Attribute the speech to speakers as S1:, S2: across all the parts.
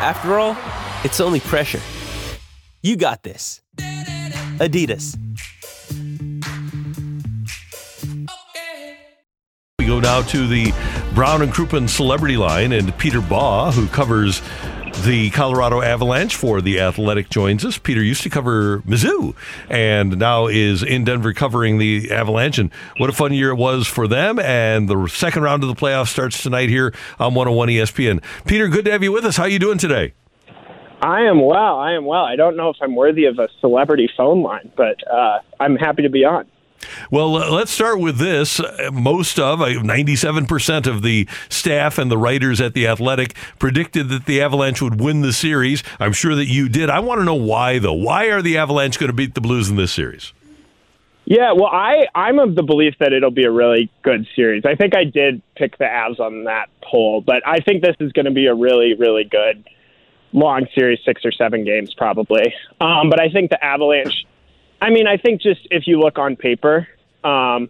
S1: After all, it's only pressure. You got this. Adidas.
S2: We go now to the Brown and Crouppen Celebrity Line, and Peter Baugh, who covers the Colorado Avalanche for the Athletic, joins us. Peter used to cover Mizzou, and now is in Denver covering the Avalanche. And what a fun year it was for them! And the second round of the playoffs starts tonight here on 101 ESPN. Peter, good to have you with us. How are you doing today?
S3: I am well. I am well. I don't know if I'm worthy of a celebrity phone line, but uh, I'm happy to be on.
S2: Well, uh, let's start with this. Uh, most of, uh, 97% of the staff and the writers at The Athletic predicted that the Avalanche would win the series. I'm sure that you did. I want to know why, though. Why are the Avalanche going to beat the Blues in this series?
S3: Yeah, well, I, I'm of the belief that it'll be a really good series. I think I did pick the Avs on that poll, but I think this is going to be a really, really good long series, six or seven games probably. Um, but I think the Avalanche I mean, I think just if you look on paper, um,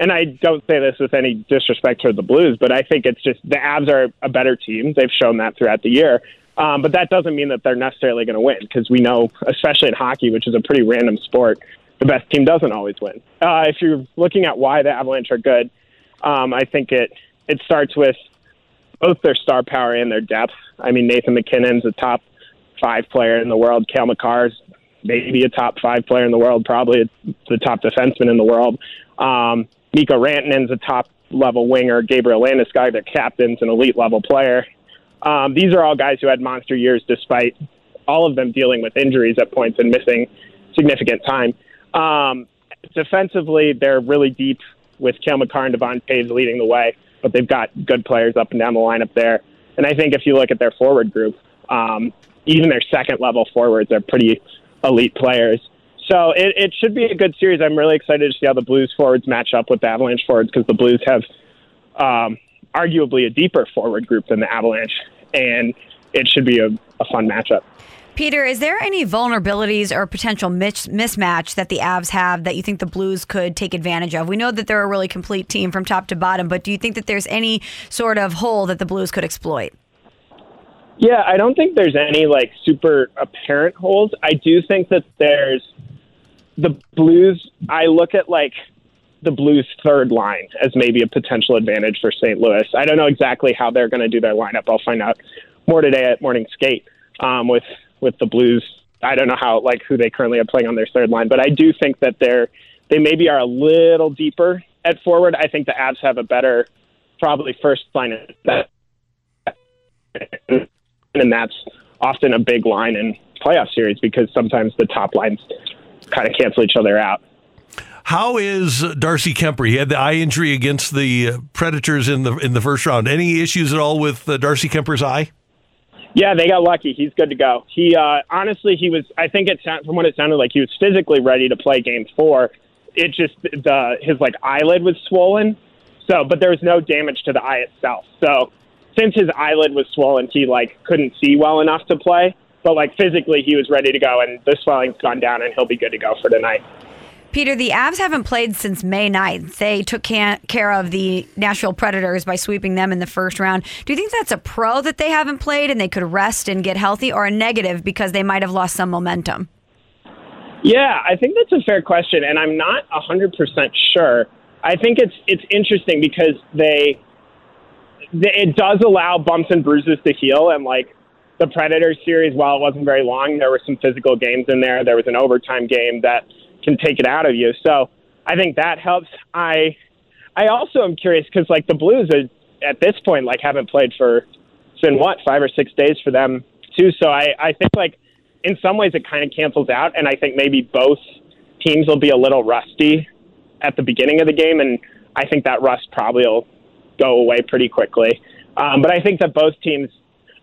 S3: and I don't say this with any disrespect to the Blues, but I think it's just the Avs are a better team. They've shown that throughout the year. Um, but that doesn't mean that they're necessarily going to win because we know, especially in hockey, which is a pretty random sport, the best team doesn't always win. Uh, if you're looking at why the Avalanche are good, um, I think it it starts with both their star power and their depth. I mean, Nathan MacKinnon's a top five player in the world. Cale Makar's maybe a top five player in the world, probably the top defenseman in the world. Um, Mikko Rantanen's a top level winger. Gabriel Landeskog, their captain's an elite level player. Um, these are all guys who had monster years despite all of them dealing with injuries at points and missing significant time. Um, defensively, they're really deep with Cale Makar and Devon Page leading the way, but they've got good players up and down the lineup there. And I think if you look at their forward group, um, even their second level forwards are pretty elite players. So it, it should be a good series. I'm really excited to see how the Blues forwards match up with the Avalanche forwards because the Blues have um, arguably a deeper forward group than the Avalanche, and it should be a, a fun matchup.
S4: Peter, is there any vulnerabilities or potential mis- mismatch that the Avs have that you think the Blues could take advantage of? We know that they're a really complete team from top to bottom, but do you think that there's any sort of hole that the Blues could exploit?
S3: Yeah, I don't think there's any like super apparent holes. I do think that there's the Blues. I look at like the Blues' third line as maybe a potential advantage for St. Louis. I don't know exactly how they're going to do their lineup. I'll find out more today at morning skate um, with with the Blues. I don't know how like who they currently are playing on their third line, but I do think that they're they maybe are a little deeper at forward. I think the Avs have a better probably first line and that's often a big line in playoff series because sometimes the top lines kind of cancel each other out.
S2: How is Darcy Kuemper? He had the eye injury against the Predators in the in the first round. Any issues at all with uh, Darcy Kuemper's eye?
S3: Yeah, they got lucky. He's good to go. He uh, honestly, he was. I think it from what it sounded like, he was physically ready to play Game Four. It just the his like eyelid was swollen. So, but there was no damage to the eye itself. So since his eyelid was swollen, he like couldn't see well enough to play. But like physically, he was ready to go, and the swelling's gone down, and he'll be good to go for tonight.
S4: Peter, the Avs haven't played since May 9th. They took care of the Nashville Predators by sweeping them in the first round. Do you think that's a pro that they haven't played and they could rest and get healthy, or a negative because they might have lost some momentum?
S3: Yeah, I think that's a fair question, and I'm not 100% sure. I think it's it's interesting because they it does allow bumps and bruises to heal. And like the Predators series, while it wasn't very long, there were some physical games in there. There was an overtime game that can take it out of you. So I think that helps. I I also am curious because like the Blues are, at this point like haven't played for it's been what five or six days for them too. So I I think like in some ways it kind of cancels out, and I think maybe both teams will be a little rusty at the beginning of the game, and I think that rust probably will go away pretty quickly. Um, but I think that both teams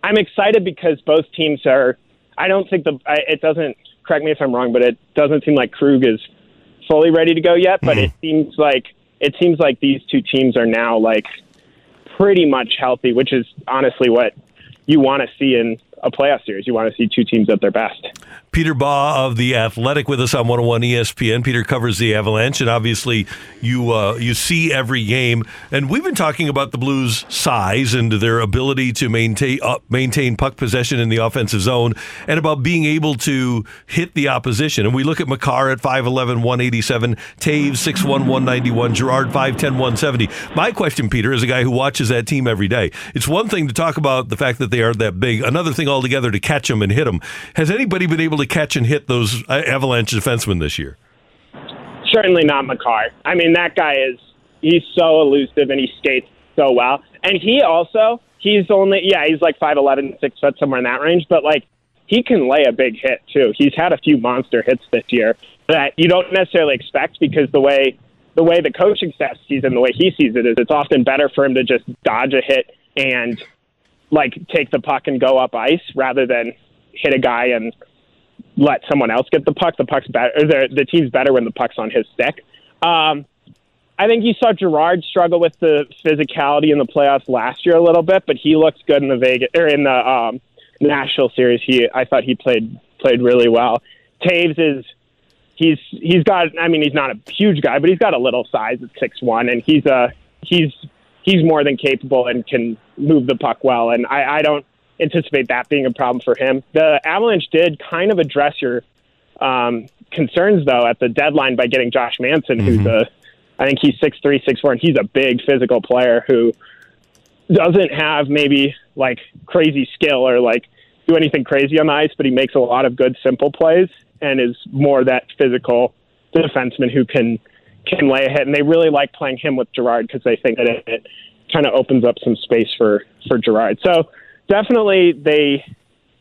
S3: I'm excited because both teams are. I don't think the. I, it doesn't. Correct me if I'm wrong, but it doesn't seem like Krug is fully ready to go yet. But it seems like it seems like these two teams are now like pretty much healthy, which is honestly what you want to see in a playoff series. You want to see two teams at their best.
S2: Peter Baugh of the Athletic with us on 101 ESPN. Peter covers the Avalanche, and obviously you uh, you see every game. And we've been talking about the Blues' size and their ability to maintain uh, maintain puck possession in the offensive zone, and about being able to hit the opposition. And we look at Makar at 5'11", 187, Toews 6'1", 191, Girard 5'10", 170. My question, Peter, as a guy who watches that team every day, it's one thing to talk about the fact that they aren't that big. Another thing altogether to catch them and hit them. Has anybody been able to catch and hit those uh, Avalanche defensemen this year?
S3: Certainly not Makar. I mean, that guy is he's so elusive and he skates so well. And he also he's only yeah he's like five eleven six foot somewhere in that range, but like he can lay a big hit too. He's had a few monster hits this year that you don't necessarily expect because the way the way the coaching staff sees and the way he sees it is it's often better for him to just dodge a hit and like take the puck and go up ice rather than hit a guy and let someone else get the puck. The puck's better. The, the team's better when the puck's on his stick. Um, I think you saw Girard struggle with the physicality in the playoffs last year a little bit, but he looks good in the Vegas or in the um, Nashville series. He, I thought he played played really well. Toews is he's he's got. I mean, he's not a huge guy, but he's got a little size at six one, and he's a he's he's more than capable and can move the puck well. And I, I don't anticipate that being a problem for him. The Avalanche did kind of address your um, concerns though at the deadline by getting Josh Manson, mm-hmm. who's a I think he's six three, six four, and he's a big physical player who doesn't have maybe like crazy skill or like do anything crazy on the ice, but he makes a lot of good simple plays and is more that physical defenseman who can can lay a hit. And they really like playing him with Girard because they think that it, it kind of opens up some space for for Girard. So definitely they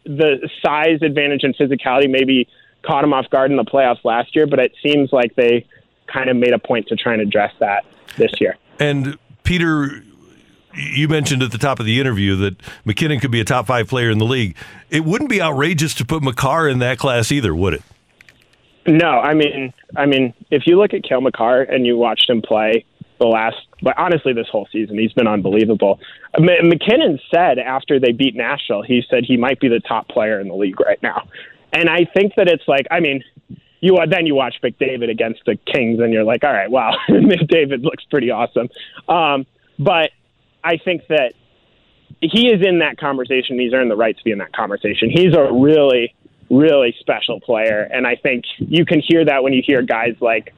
S3: the size advantage and physicality maybe caught him off guard in the playoffs last year, but it seems like they kind of made a point to try and address that this year.
S2: And Peter, you mentioned at the top of the interview that MacKinnon could be a top five player in the league. It wouldn't be outrageous to put Makar in that class either, would it?
S3: No, I mean, I mean, if you look at Cale Makar and you watched him play the last, but honestly, this whole season, he's been unbelievable. M- MacKinnon said after they beat Nashville, he said he might be the top player in the league right now, and I think that it's like, I mean, you then you watch McDavid against the Kings, and you're like, all right, wow, McDavid looks pretty awesome, um, but I think that he is in that conversation. He's earned the right to be in that conversation. He's a really really special player. And I think you can hear that when you hear guys like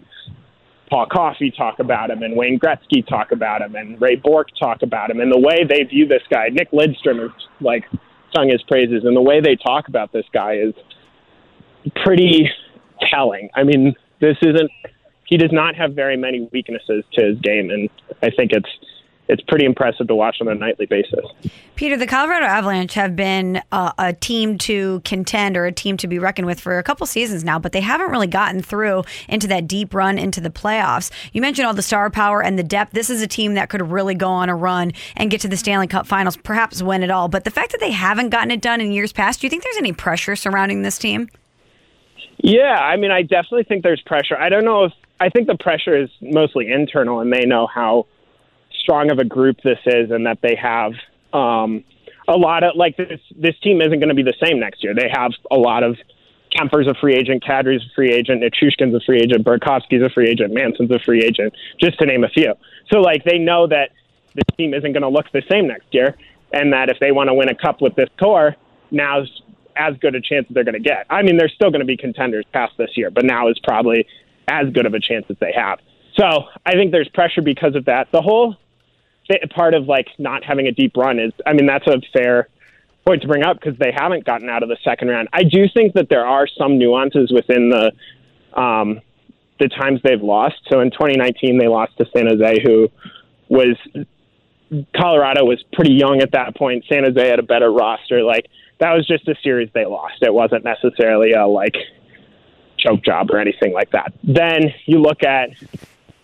S3: Paul Coffey talk about him and Wayne Gretzky talk about him and Ray Bourque talk about him and the way they view this guy. Nick Lidstrom has like sung his praises and the way they talk about this guy is pretty telling. I mean, this isn't he does not have very many weaknesses to his game and I think it's it's pretty impressive to watch on a nightly basis.
S4: Peter, the Colorado Avalanche have been uh, a team to contend or a team to be reckoned with for a couple seasons now, but they haven't really gotten through into that deep run into the playoffs. You mentioned all the star power and the depth. This is a team that could really go on a run and get to the Stanley Cup finals, perhaps win it all. But the fact that they haven't gotten it done in years past, do you think there's any pressure surrounding this team?
S3: Yeah, I mean, I definitely think there's pressure. I don't know if I think the pressure is mostly internal, and they know how strong of a group this is and that they have um, a lot of like this this team isn't going to be the same next year. They have a lot of Kuemper's a free agent, Kadri's a free agent, Nichushkin's a free agent, Burakovsky's a free agent, Manson's a free agent, just to name a few. So like they know that this team isn't going to look the same next year, and that if they want to win a cup with this core, now's as good a chance as they're going to get. I mean, they're still going to be contenders past this year, but now is probably as good of a chance as they have. So I think there's pressure because of that. The whole part of like not having a deep run is, I mean, that's a fair point to bring up because they haven't gotten out of the second round. I do think that there are some nuances within the um, the times they've lost. So in 2019, they lost to San Jose, who was Colorado was pretty young at that point. San Jose had a better roster. Like that was just a series they lost. It wasn't necessarily a like choke job or anything like that. Then you look at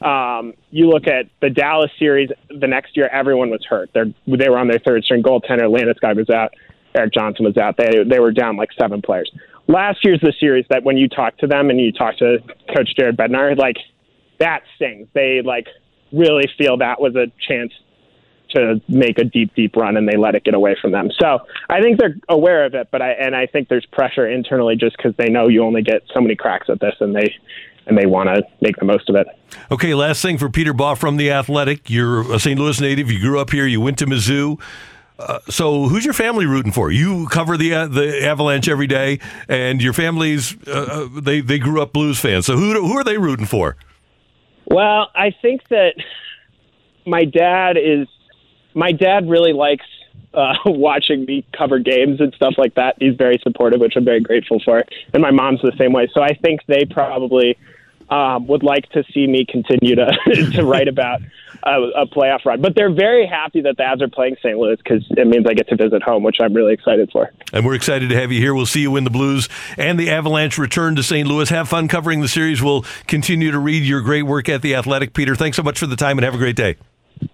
S3: um, you look at the Dallas series the next year, everyone was hurt. They're, they were on their third string goaltender. Landeskog was out. Erik Johnson was out. They they were down like seven players. Last year's the series that when you talk to them and you talk to Coach Jared Bednar, like that stings. They like really feel that was a chance to make a deep, deep run, and they let it get away from them. So I think they're aware of it, but I and I think there's pressure internally just because they know you only get so many cracks at this, and they and they want to make the most of it.
S2: Okay, last thing for Peter Baugh from the Athletic. You're a St. Louis native. You grew up here. You went to Mizzou. Uh, so, who's your family rooting for? You cover the uh, the Avalanche every day, and your family's uh, uh they they grew up Blues fans. So, who who are they rooting for?
S3: Well, I think that my dad is my dad really likes uh, watching me cover games and stuff like that. He's very supportive, which I'm very grateful for. And my mom's the same way. So I think they probably um, would like to see me continue to to write about a, a playoff run. But they're very happy that the Avs are playing St. Louis because it means I get to visit home, which I'm really excited for.
S2: And we're excited to have you here. We'll see you when the Blues and the Avalanche return to St. Louis. Have fun covering the series. We'll continue to read your great work at the Athletic, Peter. Thanks so much for the time and have a great day.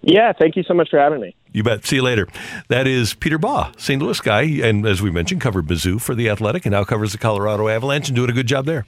S3: Yeah, thank you so much for having me.
S2: You bet. See you later. That is Peter Baugh, St. Louis guy, and as we mentioned, covered Mizzou for the Athletic, and now covers the Colorado Avalanche and doing a good job there.